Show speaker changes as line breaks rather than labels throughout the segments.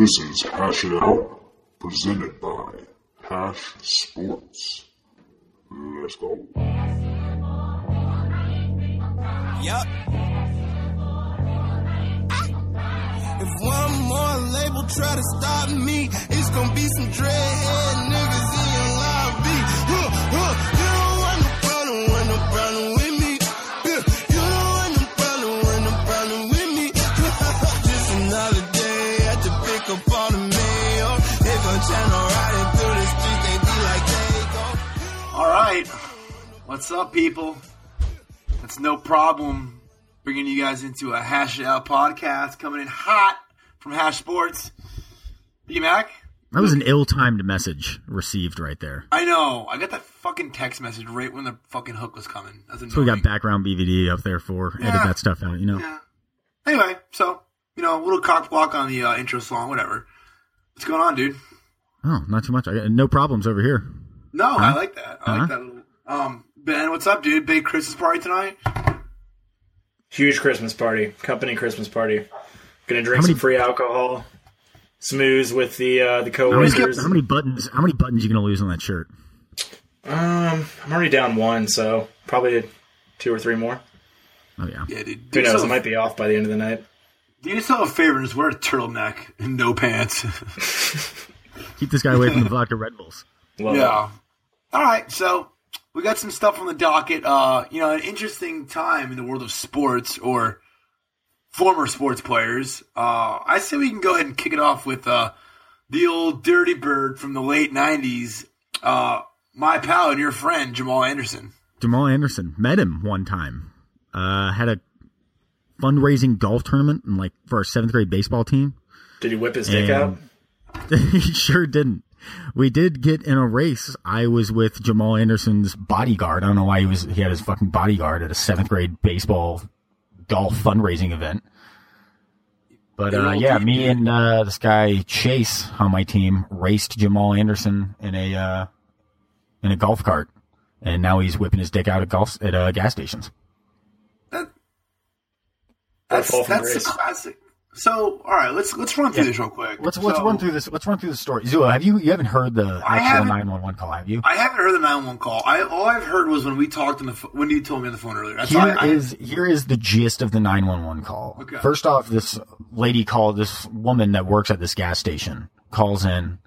This is Hash It Out, presented by Hash Sports. Let's go.
Yup. If one more label try to stop me, it's gonna be some dreadhead niggas
All right. What's up, people? It's no problem bringing you guys into a Hash It Out podcast coming in hot from Hash Sports. B Mac?
That was an ill-timed message received right there.
I know. I got that fucking text message right when the fucking hook was coming. That's
So we got background BVD up there for edit that stuff out. You know,
Yeah. Anyway, so, you know, a little cock block on the uh, intro song, whatever. What's going on, dude?
Oh, not too much. I got no problems over here.
No, I like that. I
Uh-huh.
like that little. Um, Ben, what's up, dude? Big Christmas party tonight?
Huge Christmas party, company Christmas party. Gonna drink
many-
some free alcohol, smooze with the uh, the
How many, how many buttons? How many buttons you gonna lose on that shirt?
Um, I'm already down one, so probably two or three more.
Oh yeah.
Yeah, dude.
Who knows?
yourself-
It might be off by the end of the night.
Do yourself a favor and just wear a turtleneck and no pants.
Keep this guy away from the vodka Red Bulls.
Love
Yeah. All right, so we got some stuff on the docket. Uh, you know, an interesting time in the world of sports or former sports players. Uh, I say we can go ahead and kick it off with uh, the old dirty bird from the late '90s. Uh, my pal and your friend Jamal Anderson.
Jamal Anderson met him one time. Uh, had a fundraising golf tournament and like for our seventh grade baseball team.
Did he whip his dick out?
he sure didn't. We did get in a race. I was with Jamal Anderson's bodyguard. I don't know why he was. He had his fucking bodyguard at a seventh grade baseball golf fundraising event. But uh, yeah, me and uh, this guy Chase on my team raced Jamal Anderson in a uh, in a golf cart, and now he's whipping his dick out at golf at uh, gas stations.
That's
fall from
that's
grace.
a classic. So, all right, let's let's run through this real quick.
Let's let's
So,
run through this. Let's run through the story. Zula, have you you haven't heard the actual nine one one call? Have you?
I haven't heard the 911 call. I all I've heard was when we talked on the when you told me on the phone earlier. That's
Here
all I, I-
is here is the gist of the 911 call.
Okay.
First off, this lady called this woman that works at this gas station calls in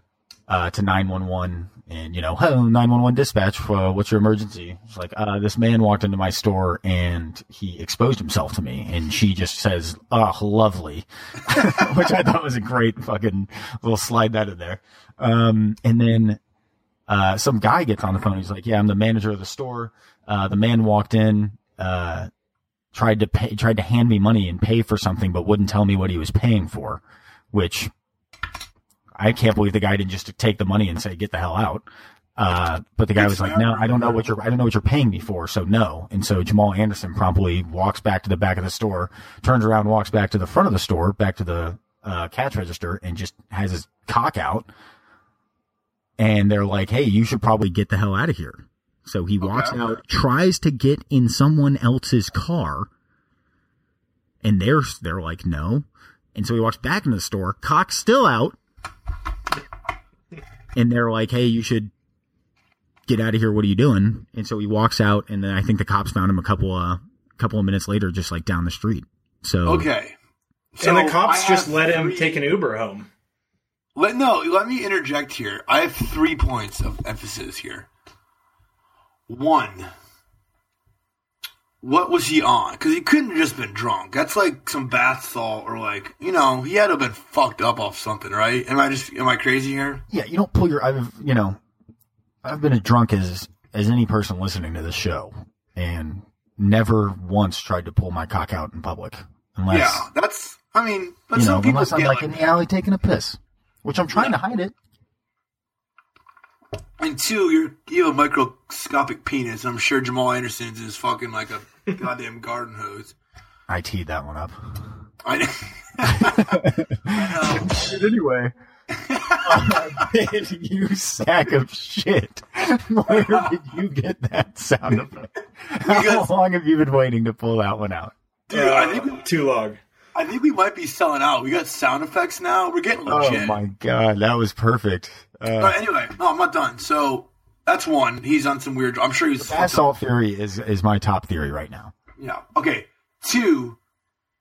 uh, to 911 and you know, hello 911 dispatch. Uh, what's your emergency? It's like uh, this man walked into my store and he exposed himself to me, and she just says, "Oh, lovely," which I thought was a great fucking little slide that in there. Um, and then uh, some guy gets on the phone. He's like, "Yeah, I'm the manager of the store." Uh, the man walked in, uh, tried to pay, tried to hand me money and pay for something, but wouldn't tell me what he was paying for, which I can't believe the guy didn't just take the money and say, "Get the hell out." Uh, but the guy was like, "No, I don't know what you're, I don't know what you're paying me for, so no." And so Jamal Anderson promptly walks back to the back of the store, turns around, walks back to the front of the store, back to the uh, cash register, and just has his cock out. And they're like, "Hey, you should probably get the hell out of here." So he walks
Okay.
out, tries to get in someone else's car, and they're they're like, "No." And so he walks back into the store, cock still out, and they're like, "Hey, you should get out of here. What are you doing?" And so he walks out, and then I think the cops found him a couple uh couple of minutes later, just like down the street. So
okay.
and the cops
I
just
have
let him
three-
take an Uber home.
Let no. Let me interject here. I have three points of emphasis here. One. What was he on? Because he couldn't have just been drunk. That's like some bath salt, or like you know, he had to have been fucked up off something, right? Am I just am I crazy here?
yeah, you don't pull your. I've you know, I've been as drunk as as any person listening to this show, and never once tried to pull my cock out in public, unless
yeah, that's. I mean, but
you know,
some people
unless I'm like
like
in the alley taking a piss, which I'm trying to hide it.
And two, you're you have a microscopic penis. I'm sure Jamal Anderson's is fucking like a goddamn garden hose.
I teed that one up.
I know.
anyway. you sack of shit. Where did you get that sound effect? How
Because-
long have you been waiting to pull that one out?
Dude, I
Uh,
think
too long.
I think we might be selling out. We got sound effects now. We're getting
Oh my god, that was perfect. Uh,
But anyway, no, I'm not done. So that's one. He's on some weird. I'm sure he's
assault theory is is my top theory right now.
Yeah. Okay. Two.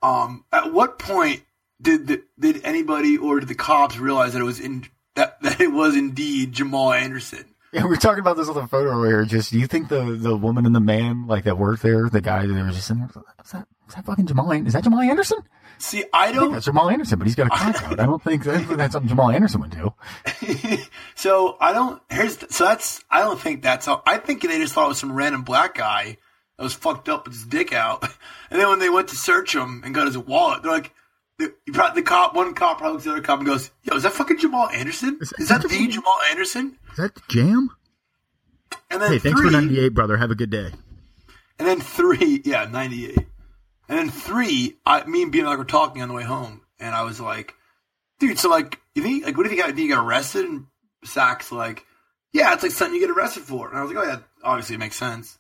Um. At what point did the, did anybody or did the cops realize that it was in that that it was indeed Jamal Anderson?
Yeah, we were talking about this on the photo earlier. Just, do you think the the woman and the man like that worked there, the guy that they were just in there, is that is that fucking Jamal? Is that Jamal Anderson?
See, I
I
don't.
Think that's Jamal Anderson, but he's got a out. I don't think, I that's something Jamal Anderson would do.
so I don't. Here's so that's. I don't think that's. How, I think they just thought it was some random black guy that was fucked up with his dick out, and then when they went to search him and got his wallet, they're like. The, the cop, one cop probably looks at the other cop and goes, "Yo, is that fucking Jamal Anderson?
Is-
that
that
the
Jamal-
Anderson?"
Is that the Jam?
And then
Hey, thanks
three,
for 98, brother. Have a good day.
And then three, yeah, 98. And then three, I, me and B and I were talking on the way home, and I was like, dude, so like, you think, like, what do you think? I think you got arrested? And Zach's like, yeah, it's like something you get arrested for. And I was like, oh yeah, obviously it makes sense.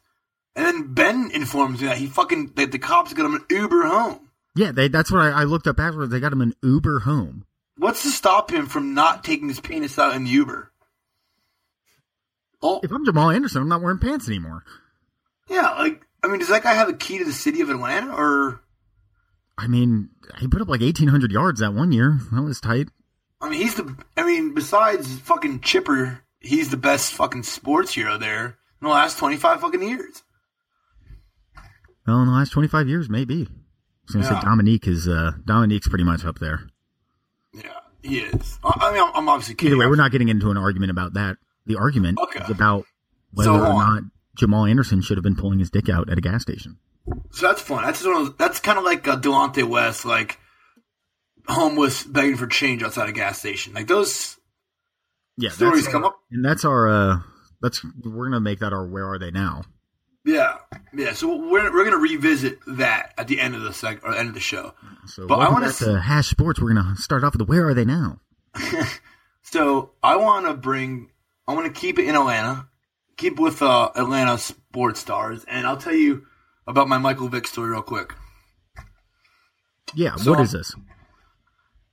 And then Ben informs me that he fucking, that the cops got him an Uber home.
Yeah, they, that's what I, I looked up afterwards. They got him an Uber home.
What's to stop him from not taking his penis out in the Uber? Oh,
If I'm Jamal Anderson, I'm not wearing pants anymore.
yeah, like, I mean, does that guy have a key to the city of Atlanta, or?
I mean, he put up like 1,800 yards that one year. That was tight.
I mean, he's the. I mean, besides fucking Chipper, he's the best fucking sports hero there in the last twenty five fucking years.
Well, in the last 25 years, maybe. I was to
Yeah.
say Dominique is, uh, Dominique's pretty much up there.
Yeah, he is. I I mean, I'm, I'm obviously kidding.
Either way, we're not getting into an argument about that. The argument
Okay.
is about whether
So
or not Jamal Anderson should have been pulling his dick out at a gas station.
So that's fun. That's one of those, that's kind of like uh, Delonte West, like homeless begging for change outside a gas station. Like those
Yeah,
stories come up.
and that's our. uh That's we're gonna make that our. Where are they now?
Yeah, yeah. So we're we're gonna revisit that at the end of the seg or end of the show.
So,
But I wanna s-
to Hash Sports. We're gonna start off with the Where are they now?
So I want to bring. I want to keep it in Atlanta. Keep with uh, Atlanta sports stars, and I'll tell you about my Michael Vick story real quick.
Yeah,
So-
what is this?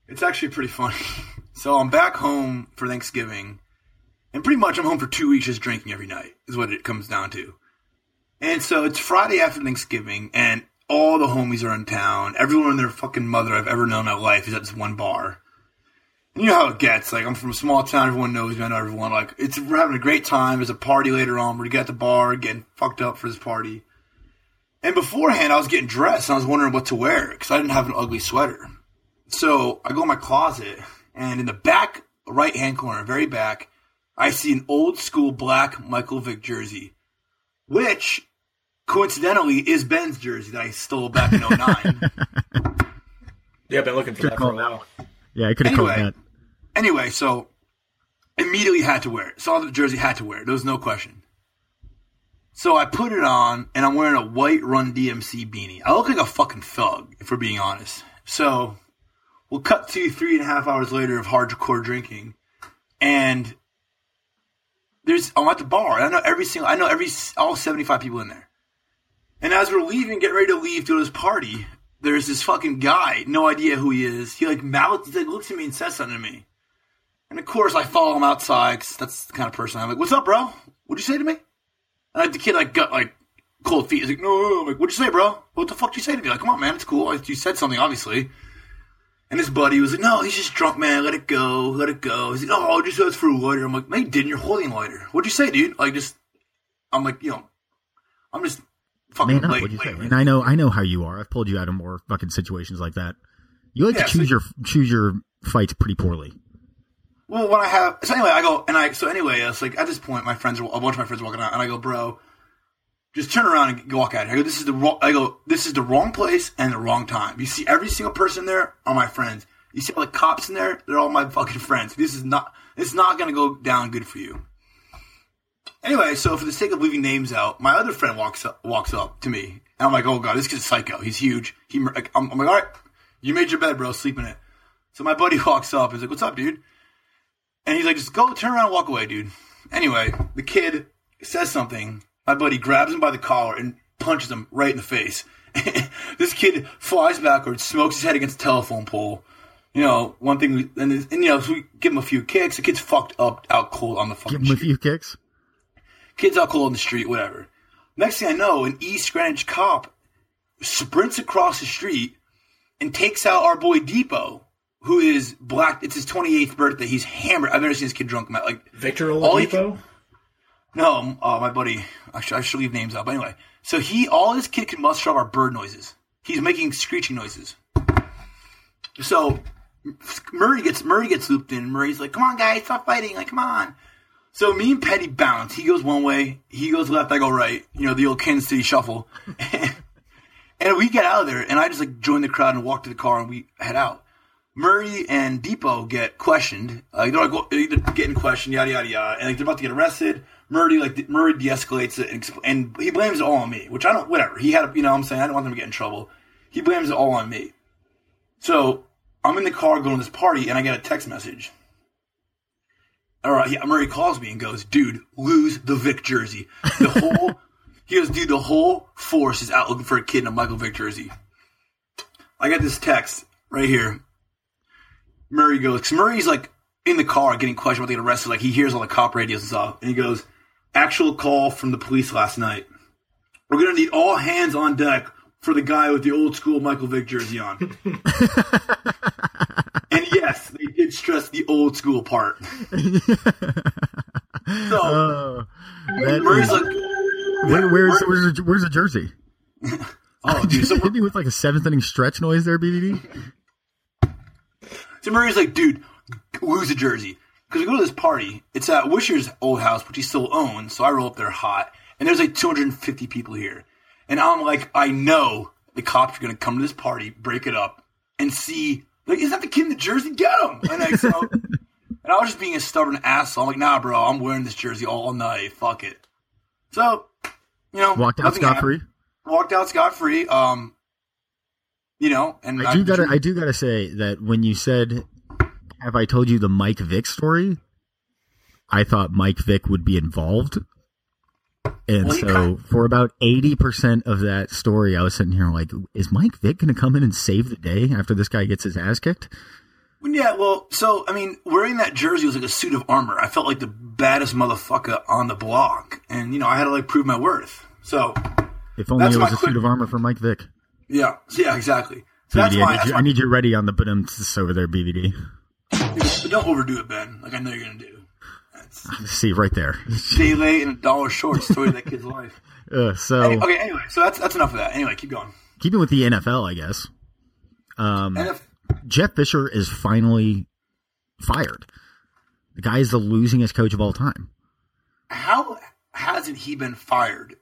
It's actually pretty funny. So I'm back home for Thanksgiving, and pretty much I'm home for two weeks just drinking every night, is what it comes down to. And so it's Friday after Thanksgiving, and all the homies are in town. Everyone and their fucking mother I've ever known in my life is at this one bar. And you know how it gets. Like, I'm from a small town, everyone knows me, I know everyone. Like, it's we're having a great time. There's a party later on. We're at the bar, getting fucked up for this party. And beforehand, I was getting dressed, and I was wondering what to wear, because I didn't have an ugly sweater. So I go in my closet, and in the back right hand corner, very back, I see an old school black Michael Vick jersey, which coincidentally is Ben's jersey that I stole back in 09.
Yeah, I've been looking for that for a while.
Yeah, I could have called that.
Anyway, so immediately had to wear it. Saw the jersey, had to wear it. There was no question. So I put it on, and I'm wearing a white Run DMC beanie. I look like a fucking thug, if we're being honest. So we'll cut to three and a half hours later of hardcore drinking, and there's I'm at the bar. I know every single, I know every all 75 people in there. And as we're leaving, getting ready to leave to this party, there's this fucking guy, no idea who he is. He like mouths, he like, looks at me and says something to me. And of course, I follow him outside 'cause that's the kind of person I'm like, "What's up, bro? What'd you say to me?" And like the kid like got like cold feet. He's like, "No, no, no." I'm like, "What'd you say, bro? What the fuck did you say to me?" Like, "Come on, man, it's cool. You said something, obviously." And his buddy was like, "No, he's just drunk, man. Let it go, let it go." He's like, "Oh, I just that's for a lighter." I'm like, "No, you didn't. You're holding a lighter. What'd you say, dude?" Like, just I'm like, you know, I'm just fucking
Man up, what'd you say? And I know, I know how you are. I've pulled you out of more fucking situations like that. You like
Yeah,
to choose
so-
your choose your fights pretty poorly.
Well, when I have so anyway, I go and I so anyway, it's like at this point, my friends are a bunch of my friends are walking out, and I go, bro, just turn around and walk out. I go, this is the wrong. I go, this is the wrong place and the wrong time. You see, every single person there are my friends. You see all the cops in there; they're all my fucking friends. This is not. It's not to go down good for you. Anyway, so for the sake of leaving names out, my other friend walks up walks up to me, and I'm like, oh god, this kid's psycho. He's huge. He, I'm, I'm like, all right, you made your bed, bro. Sleep in it. So my buddy walks up. He's like, what's up, dude? And he's like, just go, turn around and walk away, dude. Anyway, the kid says something. My buddy grabs him by the collar and punches him right in the face. this kid flies backwards, smokes his head against a telephone pole. You know, one thing, we, and, and you know, so we give him a few kicks. The kid's fucked up, out cold on the fucking
Give him a few kicks.
Kid's out cold on the street, whatever. Next thing I know, an East Greenwich cop sprints across the street and takes out our boy Depot, who is black. It's his 28th birthday. He's hammered. I've never seen this kid drunk. Like,
Victor Oladipo.
no, uh, my buddy. I should, I should leave names out. But anyway, so he, all this kid can muster up are bird noises. He's making screeching noises. So Murray gets Murray gets looped in. Murray's like, "Come on, guys, stop fighting! Like, come on!" So me and Petty bounce. He goes one way, he goes left, I go right. You know the old Kansas City shuffle. and we get out of there, and I just like join the crowd and walk to the car, and we head out. Murray and Depot get questioned. Uh, they're like, they're getting questioned, yada yada yada, and like they're about to get arrested. Murray like Murray de-escalates it, and, and he blames it all on me, which I don't. Whatever. He had, you know, what I'm saying I don't want them to get in trouble. He blames it all on me. So I'm in the car going to this party, and I get a text message. All right, yeah, Murray calls me and goes, "Dude, lose the Vick jersey." The whole he goes, "Dude, the whole force is out looking for a kid in a Michael Vick jersey." I got this text right here. Murray goes, because Murray's like in the car getting questioned about getting arrested. Like he hears all the cop radios and stuff, and he goes, "Actual call from the police last night. We're gonna need all hands on deck for the guy with the old school Michael Vick jersey on." and yes, they did stress the old school part. so
oh, that
Murray's
is-
like,
where, where's, where's, the, where's the jersey?
"Oh, dude." So
Hit me with like a seventh inning stretch noise there, BDD.
So Murray's like, dude, lose a jersey. Because we go to this party. It's at Wisher's old house, which he still owns. So I roll up there hot. And there's like 250 people here. And I'm like, I know the cops are going to come to this party, break it up, and see, like, is that the kid in the jersey? Get him! And I, so, and I was just being a stubborn asshole. I'm like, nah, bro, I'm wearing this jersey all night. Fuck it. So, you know,
Walked out scot free.
Walked out scot free. Um, you know, and
I do gotta, I do gotta say that when you said, "Have I told you the Mike Vick story?" I thought Mike Vick would be involved, and
Well,
so for about eighty percent of that story, I was sitting here like, "Is Mike Vick going to come in and save the day after this guy gets his ass kicked?"
Yeah, well, so I mean, wearing that jersey was like a suit of armor. I felt like the baddest motherfucker on the block, and you know, I had to like prove my worth. So
If only it was a
quick-
suit of armor for Mike Vick.
Yeah, yeah, exactly. So that's why.
I, need you, I need you ready on the but over there, BVD.
but don't overdo it, Ben. Like I know you're gonna do. That's
See right there.
day late and a dollar short. Story of that kid's life.
Uh, so
okay, anyway, so that's that's enough of that. Anyway, keep going.
keeping with the NFL, I guess. Um, Jeff Fisher is finally fired. The guy is the losingest coach of all time
how hasn't he been fired?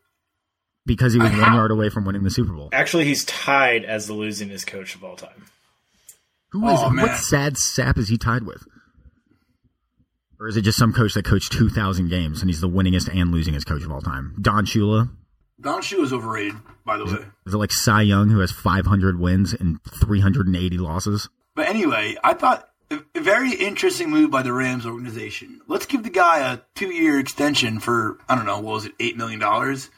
Because he was
I
one
have-
yard away from winning the Super Bowl.
Actually, he's tied as the losingest coach of all time.
Who is
Oh,
what sad sap is he tied with? Or is it just some coach that coached two thousand games and he's the winningest and losingest coach of all time? Don Shula.
Don Shula is overrated, by the way.
Is it like Cy Young who has five hundred wins and three hundred and eighty losses?
But anyway, I thought a, a very interesting move by the Rams organization. Let's give the guy a two year extension for I don't know, what was it, eight million dollars,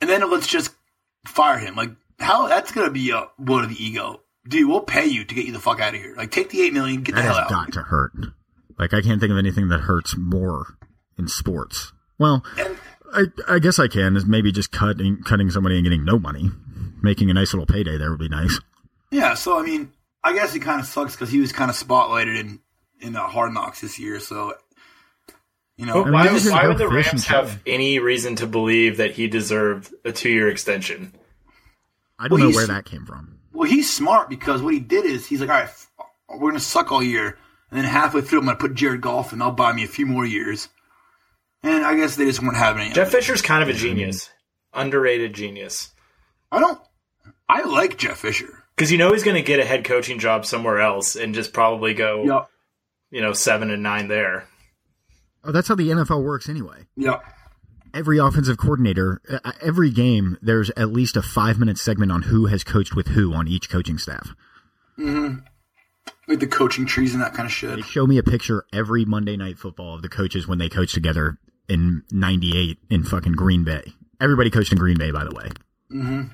and then let's just fire him. Like how that's gonna be a blow to the ego, dude. We'll pay you to get you the fuck out of here. Like take the eight million, get
That
the hell
has
out.
got to hurt. Like I can't think of anything that hurts more in sports. Well,
And
I, I guess I can is maybe just cutting cutting somebody and getting no money, making a nice little payday there would be nice.
yeah, so I mean, I guess it kind of sucks because he was kind of spotlighted in in uh, Hard Knocks this year. So you know,
But why,
you
would- why would the Rams have any reason to believe that he deserved a two-year extension?
I don't
Well,
know where that came from.
Well, he's smart because what he did is he's like, all right, f- we're gonna suck all year, and then halfway through, I'm gonna put Jared Goff, and they'll buy me a few more years. And I guess they just weren't having any.
Jeff Fisher's kind of a genius, underrated genius.
I don't. I like Jeff Fisher.
Because you know he's going to get a head coaching job somewhere else and just probably go,
Yep.
you know, seven and nine there.
Oh, that's how the NFL works anyway.
Yep.
Every offensive coordinator, uh, uh, every game, there's at least a five minute segment on who has coached with who on each coaching staff. Mm-hmm.
Like the coaching trees and that kind of shit.
They show me a picture every Monday night football of the coaches when they coached together in '98 in fucking Green Bay. Everybody coached in Green Bay, by the way.
And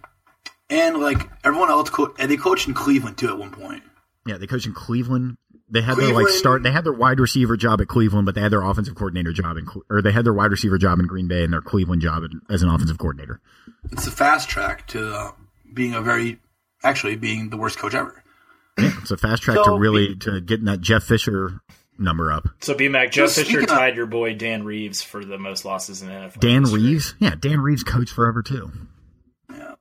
and like everyone else, co- and they coached in Cleveland too at one point.
Yeah, they coached in Cleveland. They had their like start. They had their wide receiver job at Cleveland, but they had their offensive coordinator job in, or they had their wide receiver job in Green Bay and their Cleveland job in, as an offensive coordinator.
It's a fast track to uh, being a very, actually being the worst coach ever.
It's a fast track to
So-
really to getting that Jeff Fisher number up.
So BMAC, Jeff
So
Fisher
speaking of-
tied your boy Dan Reeves for the most losses in NFL.
Dan
history.
Reeves, yeah, Dan Reeves coached forever too.
Yeah,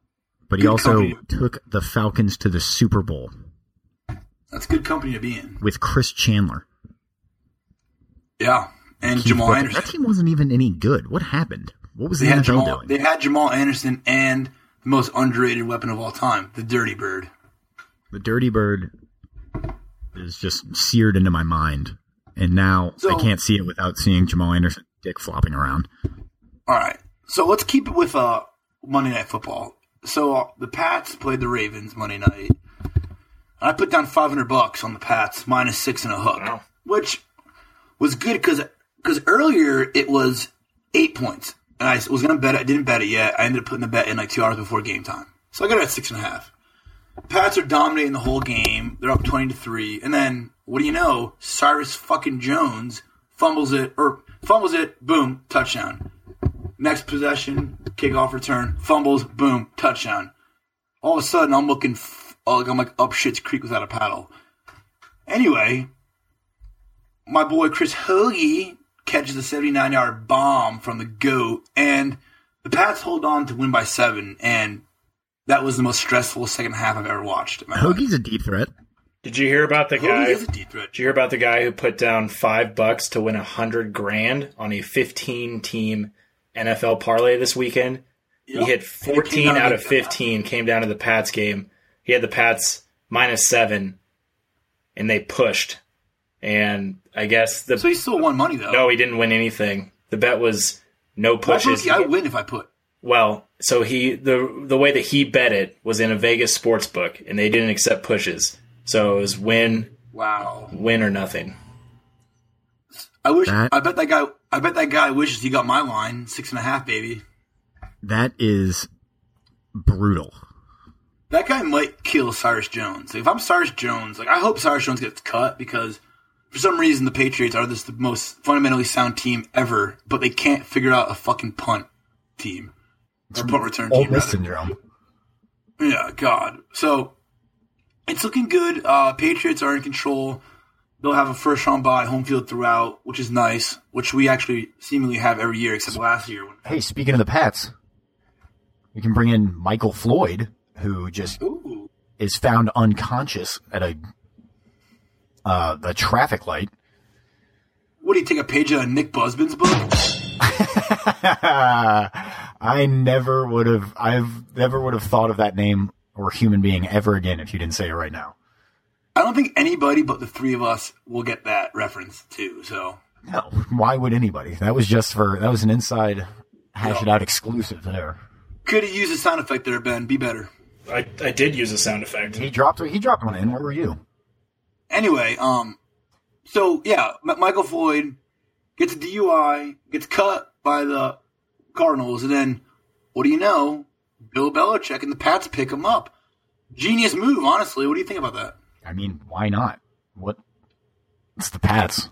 But he
Good
also
company.
took the Falcons to the Super Bowl
that's good company to be in.
with Chris Chandler.
Yeah, and
Keith
Jamal
Booker.
Anderson.
That team wasn't even any good. What happened? What was
They
the
had
NFL
Jamal.
doing?
They had Jamal Anderson and the most underrated weapon of all time, the Dirty Bird.
the Dirty Bird is just seared into my mind, and now
So-
I can't see it without seeing Jamal Anderson dick flopping around.
All right, so let's keep it with uh, Monday Night Football. So uh, the Pats played the Ravens Monday night. I put down five hundred bucks on the Pats minus six and a hook,
Wow.
which was good because because earlier it was eight points, and I was gonna bet it. I didn't bet it yet. I ended up putting the bet in like two hours before game time, so I got it at six and a half. Pats are dominating the whole game. They're up twenty to three, and then what do you know? Cyrus fucking Jones fumbles it or fumbles it. Boom, touchdown. Next possession, kickoff return, fumbles, boom, touchdown. All of a sudden, I'm looking Oh, like I'm like up shit's creek without a paddle. Anyway, my boy Chris Hoagie catches a 79 yard bomb from the goat, and the Pats hold on to win by seven, and that was the most stressful second half I've ever watched. in life.
Hoagie's a deep threat.
Did you hear about the
Hoagie
guy?
is a deep threat.
Did you hear about the guy who put down five bucks to win a hundred grand on a fifteen team NFL parlay this weekend? He hit
And it came
fourteen
down
out
to
of fifteen. Came down to the Pats game. He had the Pats minus seven, and they pushed. And I guess the
So he still won money though.
no, he didn't win anything. The bet was no
My
pushes.
bookie, I win if I put.
Well, so he the the way that he bet it was in a Vegas sports book, and they didn't accept pushes. So it was win,
Wow.
win or nothing.
I wish.
That-
I bet that guy. I bet that guy wishes he got my line six and a half, baby.
That is brutal.
That guy might kill Cyrus Jones. Like, if I'm Cyrus Jones, like I hope Cyrus Jones gets cut because for some reason the Patriots are this the most fundamentally sound team ever, but they can't figure out a fucking punt team or punt return
Ole
team.
Miss syndrome.
Yeah, God. So it's looking good. Uh, Patriots are in control. They'll have a first round bye, home field throughout, which is nice. Which we actually seemingly have every year, except last year. When,
Hey, speaking of the Pats, we can bring in Michael Floyd, who just
ooh,
is found unconscious at a uh, the traffic light.
what do you take a page out of Nick Busbin's book?
I never would have. I've never would have thought of that name or human being ever again if you didn't say it right now.
I don't think anybody but the three of us will get that reference too. So
No, why would anybody? That was just for that was an inside hash it out exclusive there.
could have used a sound effect there, Ben. Be better.
I, I did use a sound effect.
He dropped he dropped one in. Where were you?
Anyway, um, so yeah, M- Michael Floyd gets a DUI, gets cut by the Cardinals, and then what do you know? Bill Belichick and the Pats pick him up. Genius move, honestly. What do you think about that?
I mean, why not? What? It's the Pats.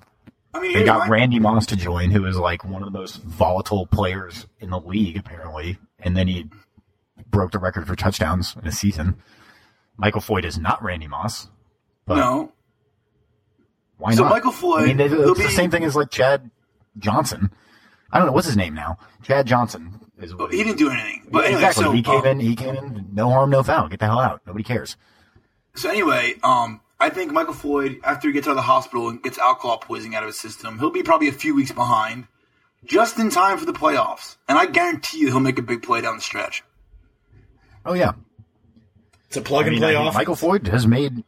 I mean,
They got
why-
Randy Moss to join, who is like one of the most volatile players in the league, apparently. And then he broke the record for touchdowns in a season. Michael Floyd is not Randy Moss. But
no.
why not?
So
not?
Michael Floyd,
I mean, it's the
be-
same thing as like Chad Johnson. I don't know what's his name now. Chad Johnson is.
Well, he didn't do anything. But anyway,
exactly.
so
he came
um,
in. He came in. No harm, no foul. Get the hell out. Nobody cares.
So anyway, um, I think Michael Floyd, after he gets out of the hospital and gets alcohol poisoning out of his system, he'll be probably a few weeks behind, just in time for the playoffs. And I guarantee you, he'll make a big play down the stretch.
Oh yeah.
It's a plug
I
and
mean,
play
I
off.
Michael Floyd has made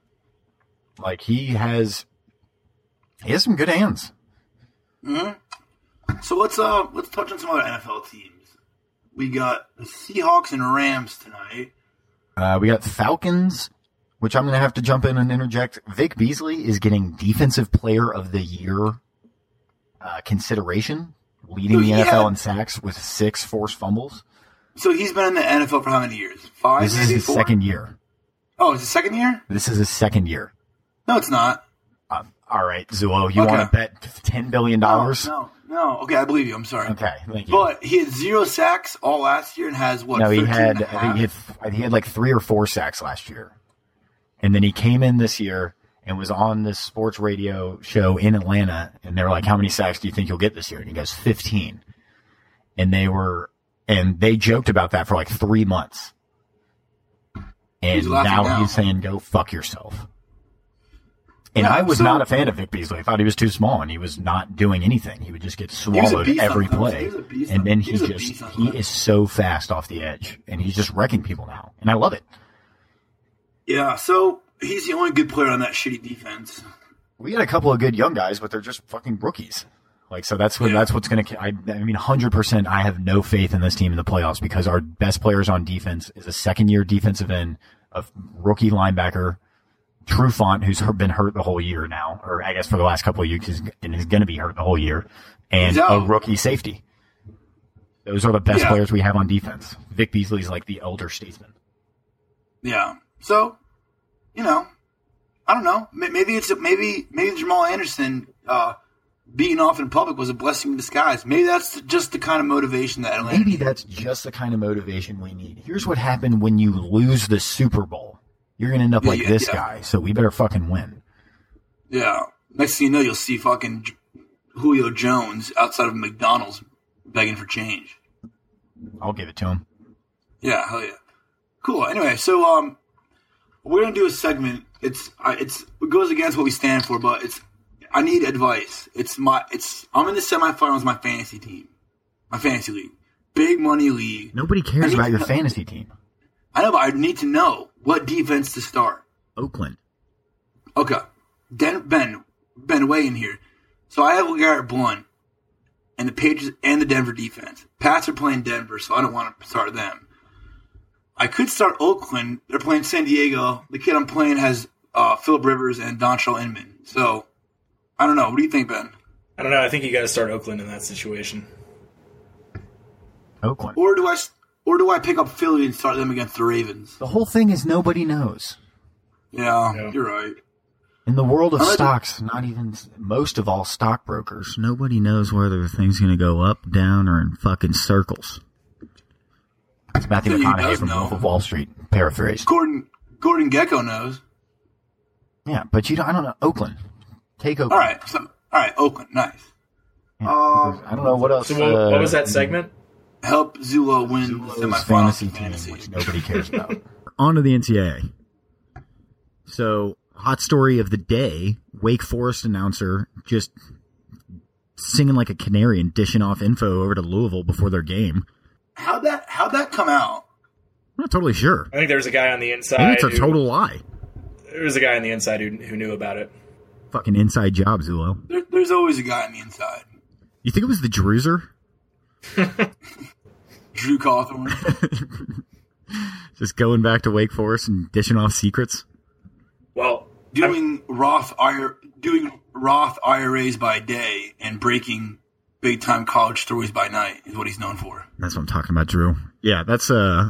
like he has. He has some good hands. Hmm.
So let's uh let's touch on some other NFL teams. We got the Seahawks and Rams tonight.
Uh, we got Falcons, which I'm going to have to jump in and interject. Vic Beasley is getting Defensive Player of the Year uh, consideration, leading the
Yeah.
NFL in sacks with six forced fumbles.
So he's been in the NFL for how many years? Five,
This is his
four?
second year.
Oh, it's his second year?
This is his second year.
No, it's not.
Um, all right, Zuo, you
Okay.
want to bet ten billion dollars?
no, no. Okay, I believe you. I'm sorry.
Okay, thank you.
But he had zero sacks all last year and has what?
no, he had
and a
I think he had he had like three or four sacks last year, and then he came in this year and was on this sports radio show in Atlanta, and they were like, "How many sacks do you think you'll get this year?" And he goes, 15. And they were, and they joked about that for like three months, and
He's
now,
now.
he's saying, "Go fuck yourself." And
Yeah,
I was
so-
not a fan of Vic Beasley. I thought he was too small, and he was not doing anything. He would just get swallowed every play,
He was a beast
and then
he
he, just, he is so fast off the edge, and he's just wrecking people now, and I love it.
Yeah, so he's the only good player on that shitty defense.
We got a couple of good young guys, but they're just fucking rookies. Like so, that's what
Yeah.
that's what's gonna. I, I mean, hundred percent. I have no faith in this team in the playoffs because our best players on defense is a second year defensive end, a rookie linebacker, Trufant, who's been hurt the whole year now, or I guess for the last couple of years, and is going to be hurt the whole year, and
He's
a rookie safety. Those are the best
Yeah.
players we have on defense. Vic Beasley's like the elder statesman.
Yeah. So, you know, I don't know. Maybe it's maybe maybe Jamal Anderson uh, beating off in public was a blessing in disguise. Maybe that's just the kind of motivation that Atlanta.
Maybe that's just the kind of motivation we need. Here's what happened when you lose the Super Bowl. You're going to end up
Yeah,
like
yeah,
this
yeah.
guy, so we better fucking win.
Yeah. Next thing you know, you'll see fucking Julio Jones outside of McDonald's begging for change.
I'll give it to him.
Yeah, hell yeah. Cool. Anyway, so um, we're gonna do a segment. It's it's it goes against what we stand for, but it's I need advice. It's my it's I'm in the semifinals. of My fantasy team, my fantasy league, big money league.
Nobody cares about your
to-
fantasy team.
I know, but I need to know what defense to start.
Oakland.
Okay, Den- Ben Ben way in here. So I have Garrett Blount and the Patriots and the Denver defense. Pats are playing Denver, so I don't want to start them. I could start Oakland. They're playing San Diego. The kid I'm playing has uh, Philip Rivers and Dontrelle Inman. So I don't know. What do you think, Ben?
I don't know. I think you got to start Oakland in that situation.
Oakland.
Or do I or do I pick up Philly and start them against the Ravens?
The whole thing is nobody knows.
Yeah,
Yeah.
you're right.
In the world of
I'm gonna-
stocks, not even most of all stockbrokers, nobody knows whether the thing's going to go up, down, or in fucking circles. It's Matthew
He
McConaughey from
know.
Wolf of Wall Street. Paraphrase.
Gordon Gordon Gekko knows.
Yeah, but you don't. I don't know. Oakland. Take Oakland.
All right. So all right, Oakland, nice.
Yeah,
Um,
I don't know what else.
So what, what was
uh,
that segment?
Help Zulo win the
Zulo's
semifinals.
fantasy team,
fantasy.
which nobody cares about.
on to the NCAA. So, hot story of the day: Wake Forest announcer just singing like a canary and dishing off info over to Louisville before their game.
How'd that how'd that come out?
I'm not totally sure.
I think there was a guy on the inside.
Maybe it's a
who-
total lie.
There was a guy on the inside who, who knew about it.
Fucking inside job, Zulo.
There, there's always a guy on the inside.
You think it was the Druzer?
Drew Cawthorn.
Just going back to Wake Forest and dishing off secrets?
Well,
doing Roth IRA, doing Roth IRAs by day and breaking big time college stories by night is what he's known for.
That's what I'm talking about, Drew. Yeah, that's uh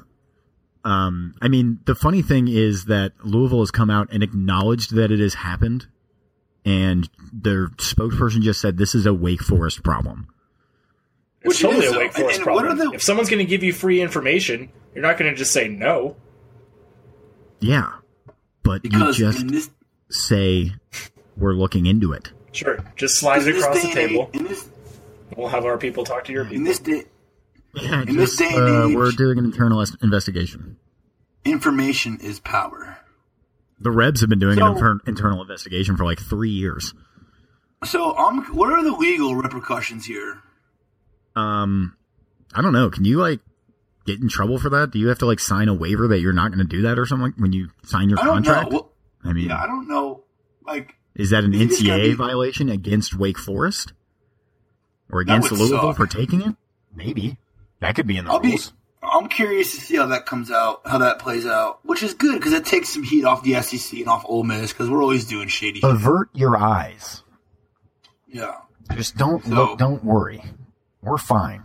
um I mean, the funny thing is that Louisville has come out and acknowledged that it has happened and their spokesperson just said this is a Wake Forest problem.
it's
Which it
totally
is,
a. Wake Forest
and what
problem.
the-
If someone's going to give you free information, you're not going to just say no.
Yeah. But
Because
you just
this
say we're looking into it.
Sure, just slide it across the table.
age, this
We'll have our people talk to your people.
in
people.
this day,
Yeah,
In this day
uh,
age-
we're doing an internal investigation.
information is power.
The Rebs have been doing
So-
an internal investigation for like three years.
So, um, what are the legal repercussions here?
Um, I don't know. Can you like get in trouble for that? Do you have to like sign a waiver that you're not going to do that or something when you sign your
I
contract?
Well,
I mean,
yeah, I don't know. Like,
is that an NCAA
be-
violation against Wake Forest or against Louisville
suck.
for taking it?
Maybe that could be in the
I'll be.
Rules.
I'm curious to see how that comes out, how that plays out, which is good because it takes some heat off the SEC and off Ole Miss because we're always doing shady shit.
Avert your eyes.
Yeah.
Just don't
So-
look. Don't worry. We're fine.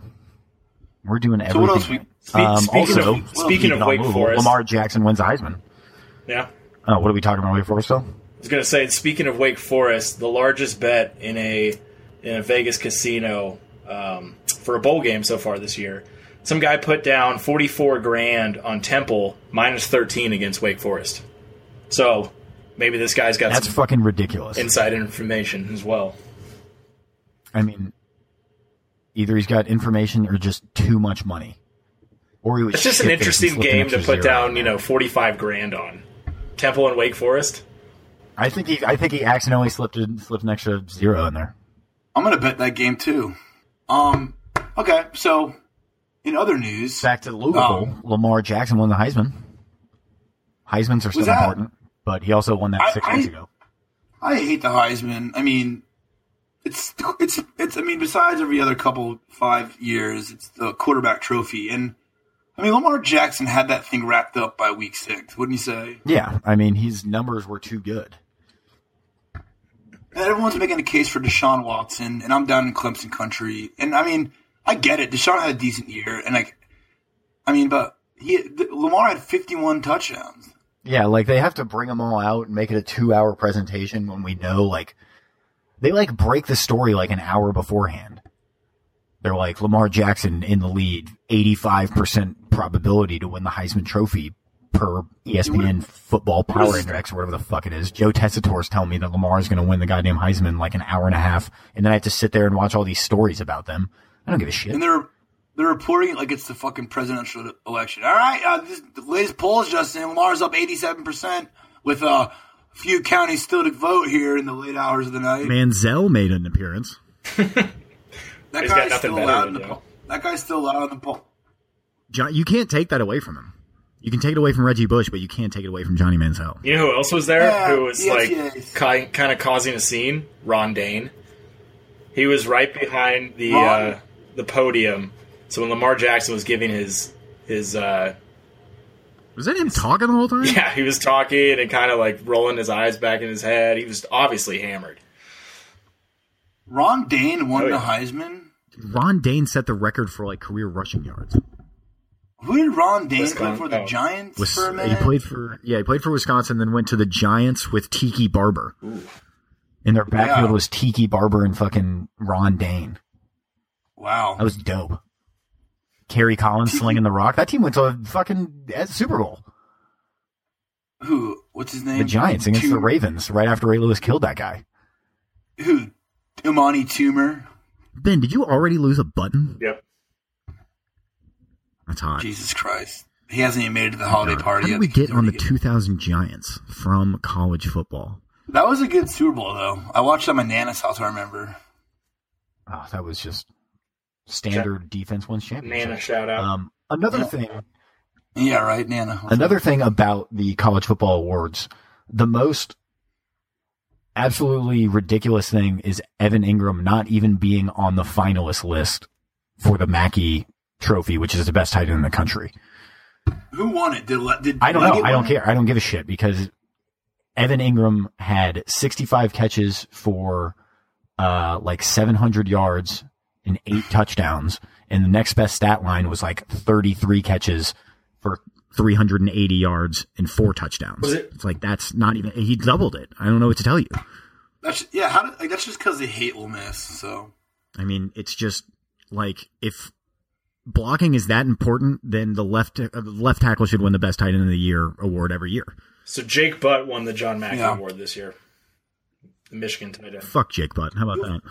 We're doing
So what else
everything.
Spe-
Um,
speaking
also,
of speaking of Wake Forest,
Lamar Jackson wins the Heisman.
yeah.
Oh, what are we talking about? Wake Forest still?
I was gonna say, speaking of Wake Forest, the largest bet in a in a Vegas casino um, for a bowl game so far this year. Some guy put down forty four grand on Temple minus thirteen against Wake Forest. So maybe this guy's got
That's
some
fucking ridiculous.
inside information as well.
I mean, either he's got information or just too much money, or he was.
It's just an interesting game to put down, you know, forty five grand on Temple and Wake Forest.
I think he. I think he accidentally slipped a, slipped an extra zero in there.
I'm gonna bet that game too. Um. Okay. So, in other news,
Back to Louisville,
Um,
Lamar Jackson won the Heisman. Heisman's are still
that-
important, but he also won that
I-
six
I-
weeks ago.
I hate the Heisman. I mean, it's it's it's. I mean, besides every other couple five years, it's the quarterback trophy, and I mean Lamar Jackson had that thing wrapped up by week six, wouldn't you say?
Yeah, I mean his numbers were too good.
And everyone's making a case for Deshaun Watson, and I'm down in Clemson country, and I mean, I get it. Deshaun had a decent year, and like, I mean, but he Lamar had 51 touchdowns.
Yeah, like they have to bring them all out and make it a two-hour presentation when we know like they like break the story like an hour beforehand. They're like Lamar Jackson in the lead, eighty-five percent probability to win the Heisman Trophy per ESPN Football Power Index or whatever the fuck it is. Joe Tessitore's telling me that Lamar is going to win the goddamn Heisman in like an hour and a half, and then I have to sit there and watch all these stories about them. I don't give a shit.
And they're they're reporting it like it's the fucking presidential election. All right, uh, this, the latest polls, Justin Lamar's up 87 percent with uh, a few counties still to vote here in the late hours of the night.
Manziel made an appearance.
that
He's got
guy's still
better
out
to
in the
do.
poll. That guy's still out in the poll.
Jo- You can't take that away from him. You can take it away from Reggie Bush, but you can't take it away from Johnny Manziel.
You know who else was there?
Yeah,
who was
yes,
like
yes.
ki- kind of causing a scene? Ron Dayne. He was right behind the
Ron?
uh, the podium. So when Lamar Jackson was giving his his uh,
Was that him talking the whole time?
yeah, he was talking and kind of like rolling his eyes back in his head. He was obviously hammered.
Ron Dayne won
Oh,
the. Heisman.
Ron Dayne set the record for like career rushing yards.
Who did Ron Dayne play for? The
oh.
Giants
Was,
for a
he played for yeah, he played for Wisconsin, then went to the Giants with Tiki Barber.
And their backfield
Yeah.
was Tiki Barber and fucking Ron Dayne.
Wow.
That was dope. Kerry Collins slinging the rock. That team went to a fucking uh, Super Bowl.
Who? What's his name?
The Giants against
Tu-
the Ravens right after Ray Lewis killed that guy.
Who? Amani Toomer.
Ben, did you already lose a button?
Yep.
That's hot.
Jesus Christ. He hasn't even made it to the holiday
God.
party
How
yet.
did we get on the
already
2000 Giants from college football?
That was a good Super Bowl, though. I watched it at my Nana's house, I remember.
Oh, that was just standard defense wins championship.
Nana shout out.
Um, another thing,
Yeah, right, Nana.
another thing about the college football awards, the most absolutely ridiculous thing is Evan Engram not even being on the finalist list for the Mackey Trophy, which is the best tight end in the country.
Who won it? Did, did
I don't know. I don't care. I don't give a shit because Evan Engram had 65 catches for uh, like 700 yards and eight touchdowns, and the next best stat line was like 33 catches for
380 yards and four touchdowns.
Was it-
It's like that's not even. He doubled it. I don't know what to tell you.
That's yeah. How did, like that's just because they hate Ole Miss. So
I mean, it's just like if blocking is that important, then the left uh, left tackle should win the best tight end of the year award every year.
So Jake Butt won the John Mackey
Yeah.
Award this year. The Michigan tight end.
Fuck Jake Butt. How about that?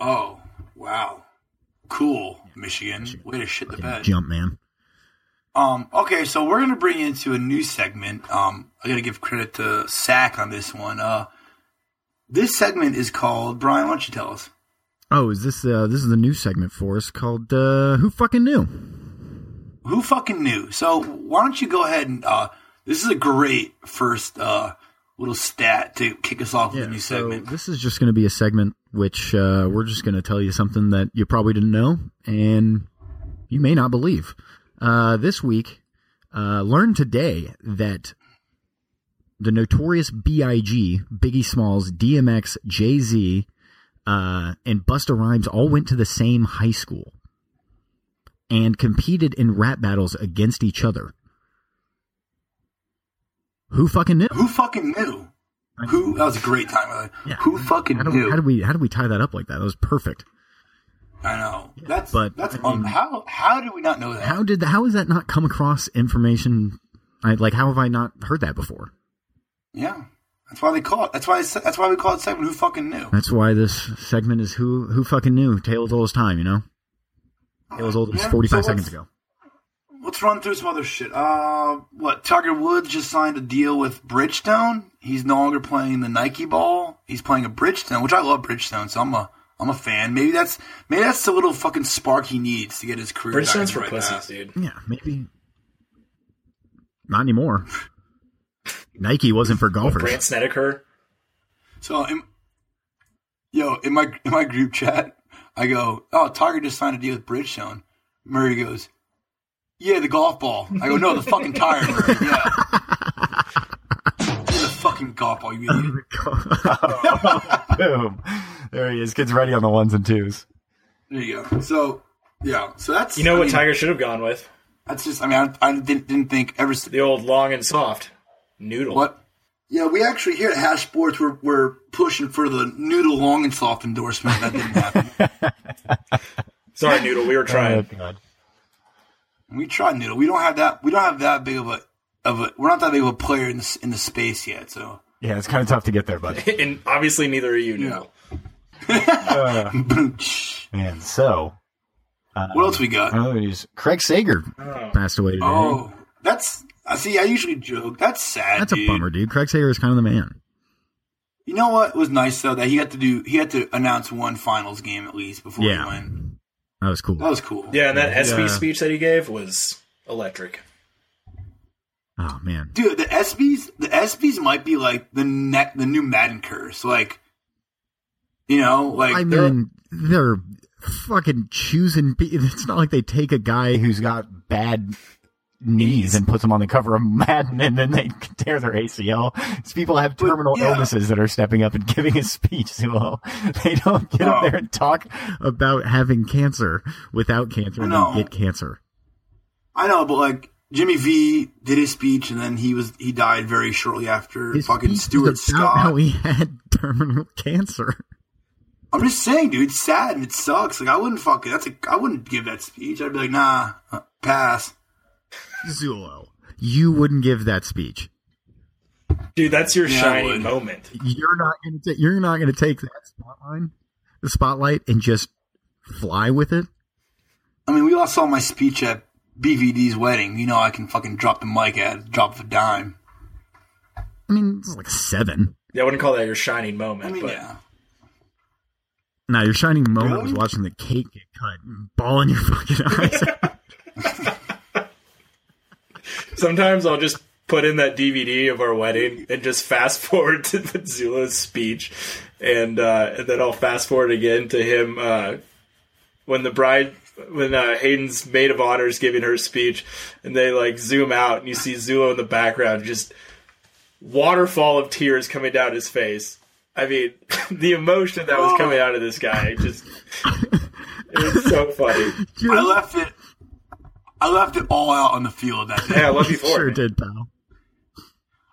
Oh wow, cool Michigan. Way to shit the bed.
Jump man.
Um. Okay, so we're gonna bring you into a new segment. Um. I gotta give credit to Sack on this one. Uh. This segment is called Brian. Why don't you tell us?
Oh, is this uh this is the new segment for us called uh Who fucking knew?
Who fucking knew? So why don't you go ahead and uh. This is a great first uh little stat to kick us off with a new
so
segment.
this is just going to be a segment which uh, we're just going to tell you something that you probably didn't know and you may not believe. Uh, this week, uh, learned today that the notorious B.I.G., Biggie Smalls, DMX, Jay Z, uh, and Busta Rhymes all went to the same high school.
and competed in rap battles against each other. Who fucking knew?
Who fucking knew? Who? That was a great time.
Yeah.
Who fucking
How do,
knew?
how did we how did we tie that up like that? That was perfect.
I know. That's
But,
that's
I mean-
um, how how did we not know that?
How did how has that not come across information? I, like how have I not heard that before?
Yeah, that's why they call it. That's why. That's why we call it segment. Who fucking knew?
That's why this segment is who who fucking knew. Tale as old as time, you know. Tale as old as
Yeah,
forty five
so
seconds ago.
Let's run through some other shit. Uh, what? Tiger Woods just signed a deal with Bridgestone. He's no longer playing the Nike ball. He's playing a Bridgestone, which I love Bridgestone, so I'm a I'm a fan. Maybe that's maybe that's the little fucking spark he needs to get his career.
Bridgestone's for
the right
pussies, dude.
Yeah, maybe not anymore. Nike wasn't for golfers.
Brandt Snedeker.
So, in, yo, in my in my group chat, I go, "Oh, Tiger just signed a deal with Bridgestone." Murray goes, "Yeah, the golf ball." I go, "No, the fucking tire, Murray. Yeah, yeah the fucking golf ball, you idiot."
Boom. There he is. Kid's ready on the ones and twos.
There you go. So, yeah, so that's
You know
I
what
mean,
Tiger should have gone with?
That's just. I mean, I, I didn't, didn't think ever.
The old long and soft noodle.
What? Yeah, we actually here at Hash Sports we're, we're pushing for the noodle long and soft endorsement. That didn't happen.
Sorry, noodle. We were
Oh,
trying.
God.
We tried noodle. We don't have that. We don't have that big of a of a. We're not that big of a player in the in the space yet. So.
Yeah, it's kind of tough to get there, buddy.
and obviously, neither are you, noodle.
And so. Uh,
What else we got?
Oh, he's Craig Sager passed away today.
Oh, that's. I see. I usually joke. That's sad.
That's a bummer, dude. Craig Sager is kind of the man.
You know what was nice though that he had to do. He had to announce one finals game at least before
Yeah.
he went.
That was cool.
That was cool.
Yeah, and that
ESPY
speech that he gave was electric.
Oh man,
Dude, the ESPYs, the ESPYs might be like the neck, the new Madden curse. Like, you know, like
I
they're-
mean, they're fucking choosing. pe- It's not like they take a guy who's got bad
knees and puts them on the cover of Madden, and then they tear their ACL. These people have terminal
yeah.
illnesses that are stepping up and giving a speech. So they don't get up there and talk.
about having cancer without cancer and then get cancer.
I know, but like Jimmy V did his speech and then he was he died very shortly after
His
fucking Stuart Scott.
how he had terminal cancer.
I'm just saying, dude, it's sad and it sucks. Like I wouldn't fucking that's a I wouldn't give that speech. I'd be like, nah, uh, pass.
Zulo, you wouldn't give that speech.
Dude, that's your
Yeah,
shining moment.
You're not going to. You're not going to take that spotlight, the spotlight, and just fly with it.
I mean, we all saw my speech at BVD's wedding. You know, I can fucking drop the mic at drop of a dime.
I mean, it's like seven.
Yeah, I wouldn't call that your shining moment,
I mean,
but
yeah.
Now your shining moment
Really?
was watching the cake get cut, and bawling your fucking eyes. out.
Sometimes I'll just put in that DVD of our wedding and just fast forward to Zula's speech, and, uh, and then I'll fast forward again to him uh, when the bride. When uh, Hayden's maid of honor is giving her speech, and they like zoom out, and you see Zula in the background, just waterfall of tears coming down his face. I mean, the emotion that was coming out of this guy just it's so funny.
I left it. I left it all out on the field that day.
Yeah, I love you for
sure
it.
did, pal.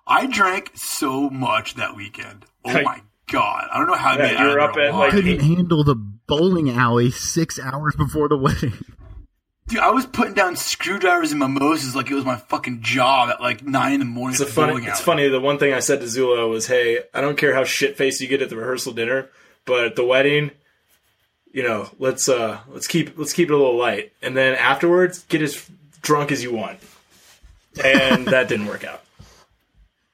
I drank so much that weekend. Oh
Hey.
my god! I don't know how I
Yeah,
made it
you were
out
up
there
at,
alive.
like,
Couldn't handle the bowling alley six hours before the wedding.
Dude, I was putting down screwdrivers and mimosas like it was my fucking job at like nine in the morning.
It's a
at the
funny.
bowling
It's
alley.
funny. The one thing I said to Zula was, "Hey, I don't care how shit faced you get at the rehearsal dinner, but at the wedding, you know, let's uh, let's keep let's keep it a little light, and then afterwards, get as drunk as you want." And that didn't work out.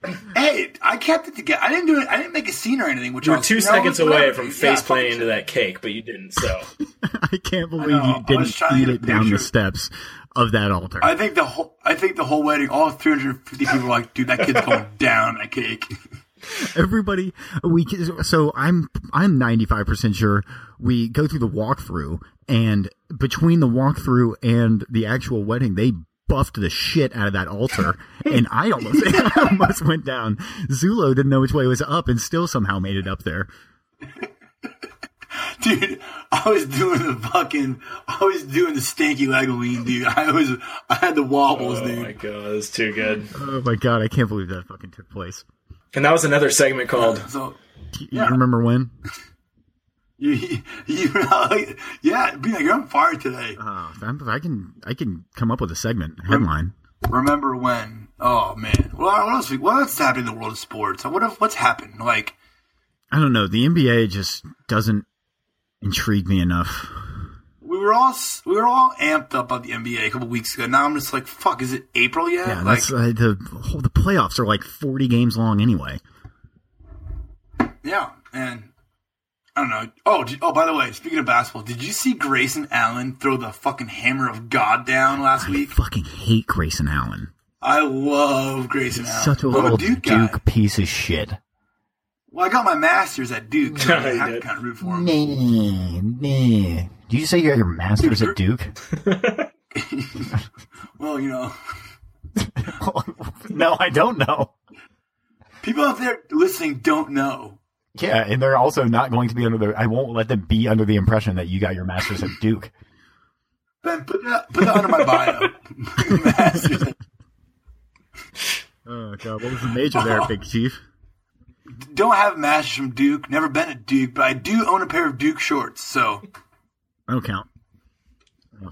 Hey, I kept it together. I didn't do it. I didn't make a scene or anything. Which
You
I
were two seconds away from
dude.
face
Yeah,
planting into that cake, but you didn't. So
I can't believe.
I
you didn't
trying
eat it down the steps of that altar.
I think the whole. I think the whole wedding, all 350 people were like, "Dude, that kid's going down that cake."
Everybody, we so I'm I'm 95 percent sure we go through the walkthrough, and between the walkthrough and the actual wedding, they buffed the shit out of that altar, and I almost I almost went down. Zulo didn't know which way was up, and still somehow made it up there.
dude, I was doing the fucking, I was doing the stanky leg lean, dude. I was, I had the wobbles,
Oh
dude.
Oh my god, that's too good.
Oh my god, I can't believe that fucking took place.
And that was another segment called
So
You
Yeah.
remember when?
You, you, you yeah, be like you're on fire today.
Uh, I'm- I can I can come up with a segment headline.
Remember when? Oh man, what, what else? What else happened in the world of sports? What if, what's happened? Like,
I don't know. The NBA just doesn't intrigue me enough.
we were all we were all amped up about the NBA a couple weeks ago. Now I'm just like, fuck, is it April yet?
Yeah,
like,
that's uh, the whole, the playoffs are like 40 games long anyway.
yeah, and I don't know. Oh, did, oh, by the way, speaking of basketball, did you see Grayson Allen throw the fucking hammer of God down last
I
week?
fucking hate Grayson Allen.
I love Grayson Allen.
Such a
I'm
little
Duke
Duke
guy.
piece of shit.
Well, I got my master's at Duke, so I
Yeah,
have to
did.
kind of root for him.
Nah, nah. Did you say you got your master's at Duke?
Well, you know,
no, I don't know.
people out there listening don't know.
Yeah, and they're also not going to be under the. I won't let them be under the impression that you got your master's at Duke.
Ben, put that put that under my bio.
Oh god, what was the major there, Big Chief?
don't have a master's from Duke. Never been at Duke, but I do own a pair of Duke shorts. So
I don't count.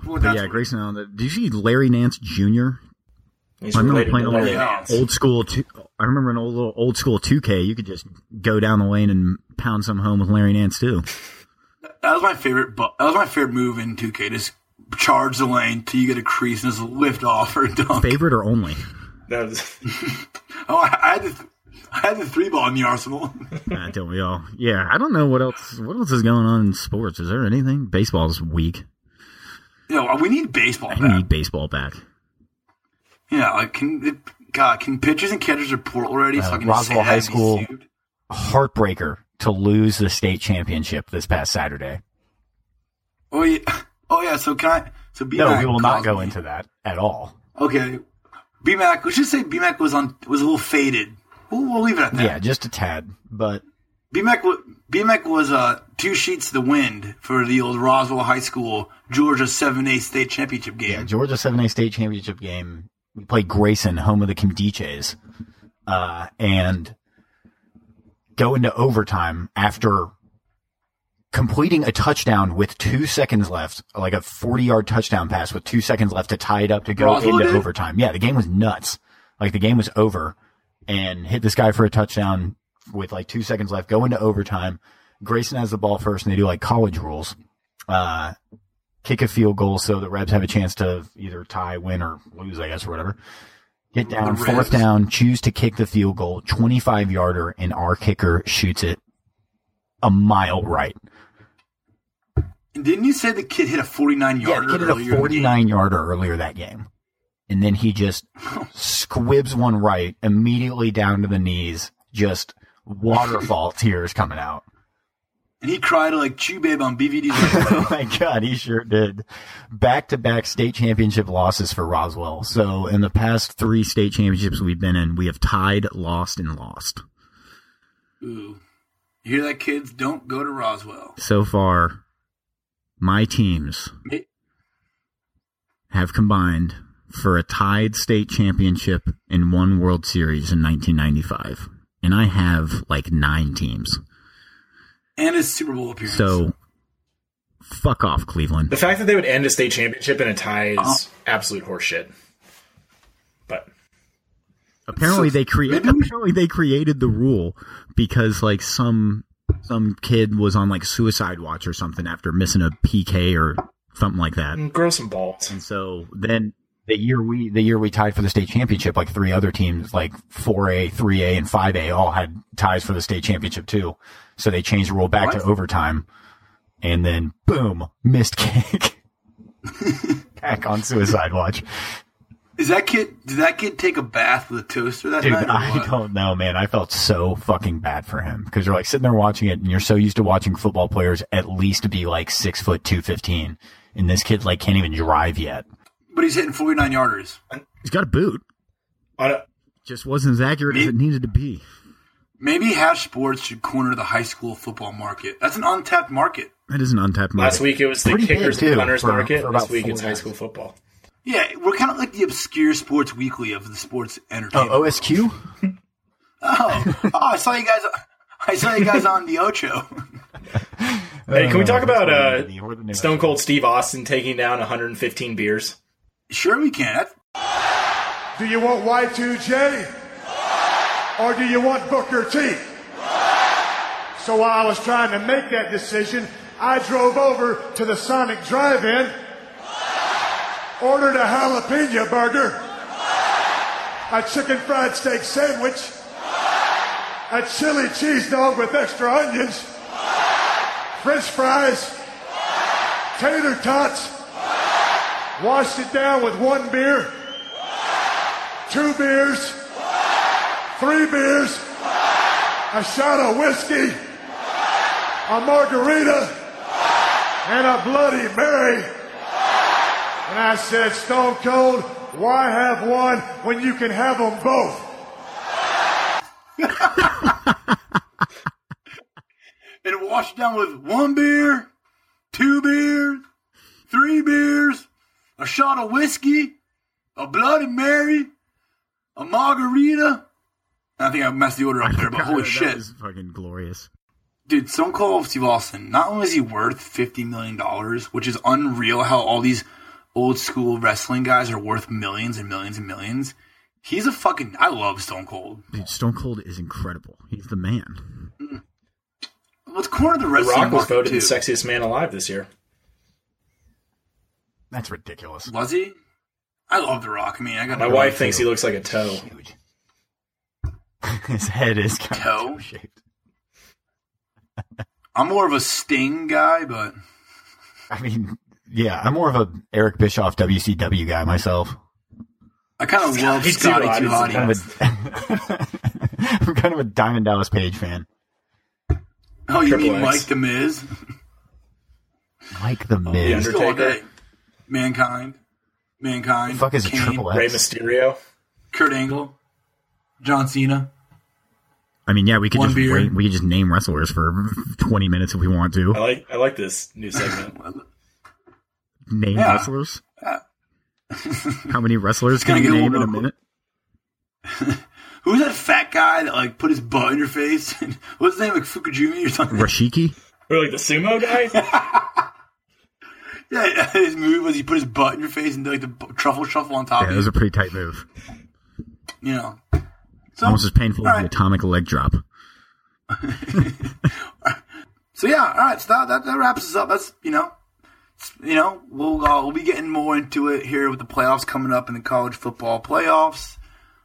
well,
yeah, Grayson Allen. Did you see Larry Nance Jr.?
He's
I remember playing
to
a little
Nance.
Nance.
old school. Two, I remember an old little old school 2K. You could just go down the lane and pound some home with Larry Nance too.
that was my favorite. Bu- that was my favorite move in 2K. Just charge the lane till you get a crease and just lift off or dunk.
Favorite or only?
That was-
Oh, I, I had the I had the three ball in the arsenal.
Uh, don't we all? Yeah, I don't know what else. What else is going on in sports? Is there anything? Baseball's weak.
you know, we need baseball
I
back.
need baseball back.
Yeah, like can God can pitchers and catchers report already? so I can
Roswell High School. Heartbreaker to lose the state championship this past Saturday.
Oh yeah, oh yeah. So can I? So
No, we will not go into that at all.
Okay, BMAC. Let's just say BMAC was on was a little faded. We'll, we'll leave it at that.
Yeah, just a tad. But
BMAC BMAC was uh, two sheets to the wind for the old Roswell High School Georgia seven A state championship game.
yeah, Georgia 7A state championship game. We played Grayson, home of the Kimdiches, uh, and go into overtime after completing a touchdown with two seconds left, like a 40 yard touchdown pass with two seconds left to tie it up to go into overtime. Yeah, the game was nuts. Like the game was over and hit this guy for a touchdown with like two seconds left, go into overtime. Grayson has the ball first and they do like college rules. Uh, kick a field goal so the Rebs have a chance to either tie, win, or lose, I guess, or whatever. Get down, fourth down, choose to kick the field goal, 25 yarder, and our kicker shoots it a mile right.
And didn't you say the kid hit a forty nine
Yeah,
yarder?
the kid hit a
in the game?
49 yarder earlier that game. And then he just squibs one right, immediately down to the knees, just waterfall tears coming out.
And he cried like Chew Babe on BVD.
oh my god, he sure did. Back to back state championship losses for Roswell.
So in the past three state championships we've been in, we have tied, lost, and lost.
Ooh. You hear that, kids? Don't go to Roswell.
So far, my teams have combined for a tied state championship and one World Series in 1995. And I have like nine teams.
And his Super Bowl appearance.
So fuck off, Cleveland.
the fact that they would end a state championship in a tie is
Uh-huh.
absolute horseshit. But
Apparently
So-
they created
maybe we-
apparently they created the rule because like some some kid was on like suicide watch or something after missing a PK or something like that.
mm, grow some balls.
And so then
The year we the year we tied for the state championship, like three other teams, like four A, three A, and five A, all had ties for the state championship too. So they changed the rule back to overtime, and then boom, missed kick. back on suicide watch.
Is that kid? Did that kid take a bath with a toaster that
Dude,
night?
I
what?
don't know, man. I felt so fucking bad for him because you're like sitting there watching it, and you're so used to watching football players at least be like six foot two fifteen, and this kid like can't even drive yet.
But he's hitting forty nine yarders.
he's got a boot.
On a,
Just wasn't as accurate as it needed to be.
Maybe Hash Sports should corner the high school football market. That's an untapped market.
That is an untapped market.
Last week it was the
Pretty
kickers and punters
for-
market.
for
this week it's high school football.
Yeah, we're kind of like the obscure sports weekly of the sports entertainment. Oh.
OSQ?
Oh, oh, I saw you guys. I saw you guys on the Ocho.
Hey, can we talk about uh,
the- we're the new-
Stone Cold Steve Austin taking down 115 beers?
sure, we can. That's,
Do you want Y2J? Or do you want Booker T? So while I was trying to make that decision, I drove over to the Sonic Drive-In, ordered a jalapeno burger, a chicken fried steak sandwich, a chili cheese dog with extra onions, french fries, tater tots, washed it down with one beer, two beers, three beers, a shot of whiskey, a margarita, and a Bloody Mary. And I said, Stone Cold, why have one when you can have them both?
and washed down with one beer, two beers, three beers, a shot of whiskey, a Bloody Mary, a margarita. I think I messed the order up there, but holy
that
shit.
is fucking glorious.
Dude, Stone Cold Steve Austin, not only is he worth $50 million, which is unreal how all these old school wrestling guys are worth millions and millions and millions. He's a fucking. I love Stone Cold.
Dude, Stone Cold is incredible. He's the man. Mm.
Let's corner the
The
wrestling
Rock was voted
too.
the sexiest man alive this year.
That's ridiculous.
Was he? I love The Rock. I mean, I got
My wife thinks he looks like a toe.
Huge. His head is kind
Toe?
of shaped.
I'm more of a Sting guy, but
I mean, yeah, I'm more of a Eric Bischoff WCW guy myself.
I kind of love
Me too,
Scotty
I
Too
just-
Hotty.
Kind of a, I'm kind of a Diamond Dallas Page fan.
Oh, you
Triple
mean
X.
Mike the Miz?
Like the oh, Miz.
The Undertaker.
day. Mankind. Mankind.
fuck is a Triple X?
Rey Mysterio.
Kurt Angle. John Cena.
I mean, yeah, we could
One
just
beer.
wait, we could just name wrestlers for 20 minutes if we want to.
I like I like this new segment.
Name
Yeah.
wrestlers. How many wrestlers can you
get a
name in a minute?
Who's that fat guy that like put his butt in your face? What's his name? Like Fukujimi or something?
Rikishi.
Or like the sumo guy.
Yeah, yeah, his move was he put his butt in your face and did like the bu- truffle shuffle on top
Yeah,
of
that
you.
was a pretty tight move.
you know. So,
Almost as painful as the atomic leg drop.
So yeah, all right. So that, that, that wraps us up. That's you know, you know, we'll uh, we'll be getting more into it here with the playoffs coming up in the college football playoffs.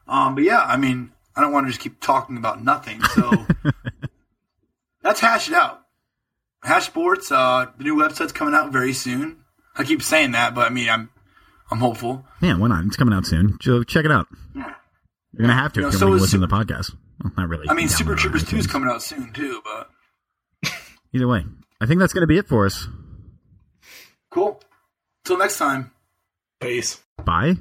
Um, but yeah, I mean, I don't want to just keep talking about nothing. So let's hash it out. Hash Sports. Uh, the new website's coming out very soon. I keep saying that, but I mean, I'm I'm hopeful.
Yeah, why not? It's coming out soon. So check it out. You're gonna have to
You know,
if
so
you're
is
gonna listen to the podcast. Well, not really.
I mean, Super Troopers Two is coming out soon too. But
Either way, I think that's gonna be it for us.
cool. Till next time.
Peace.
Bye.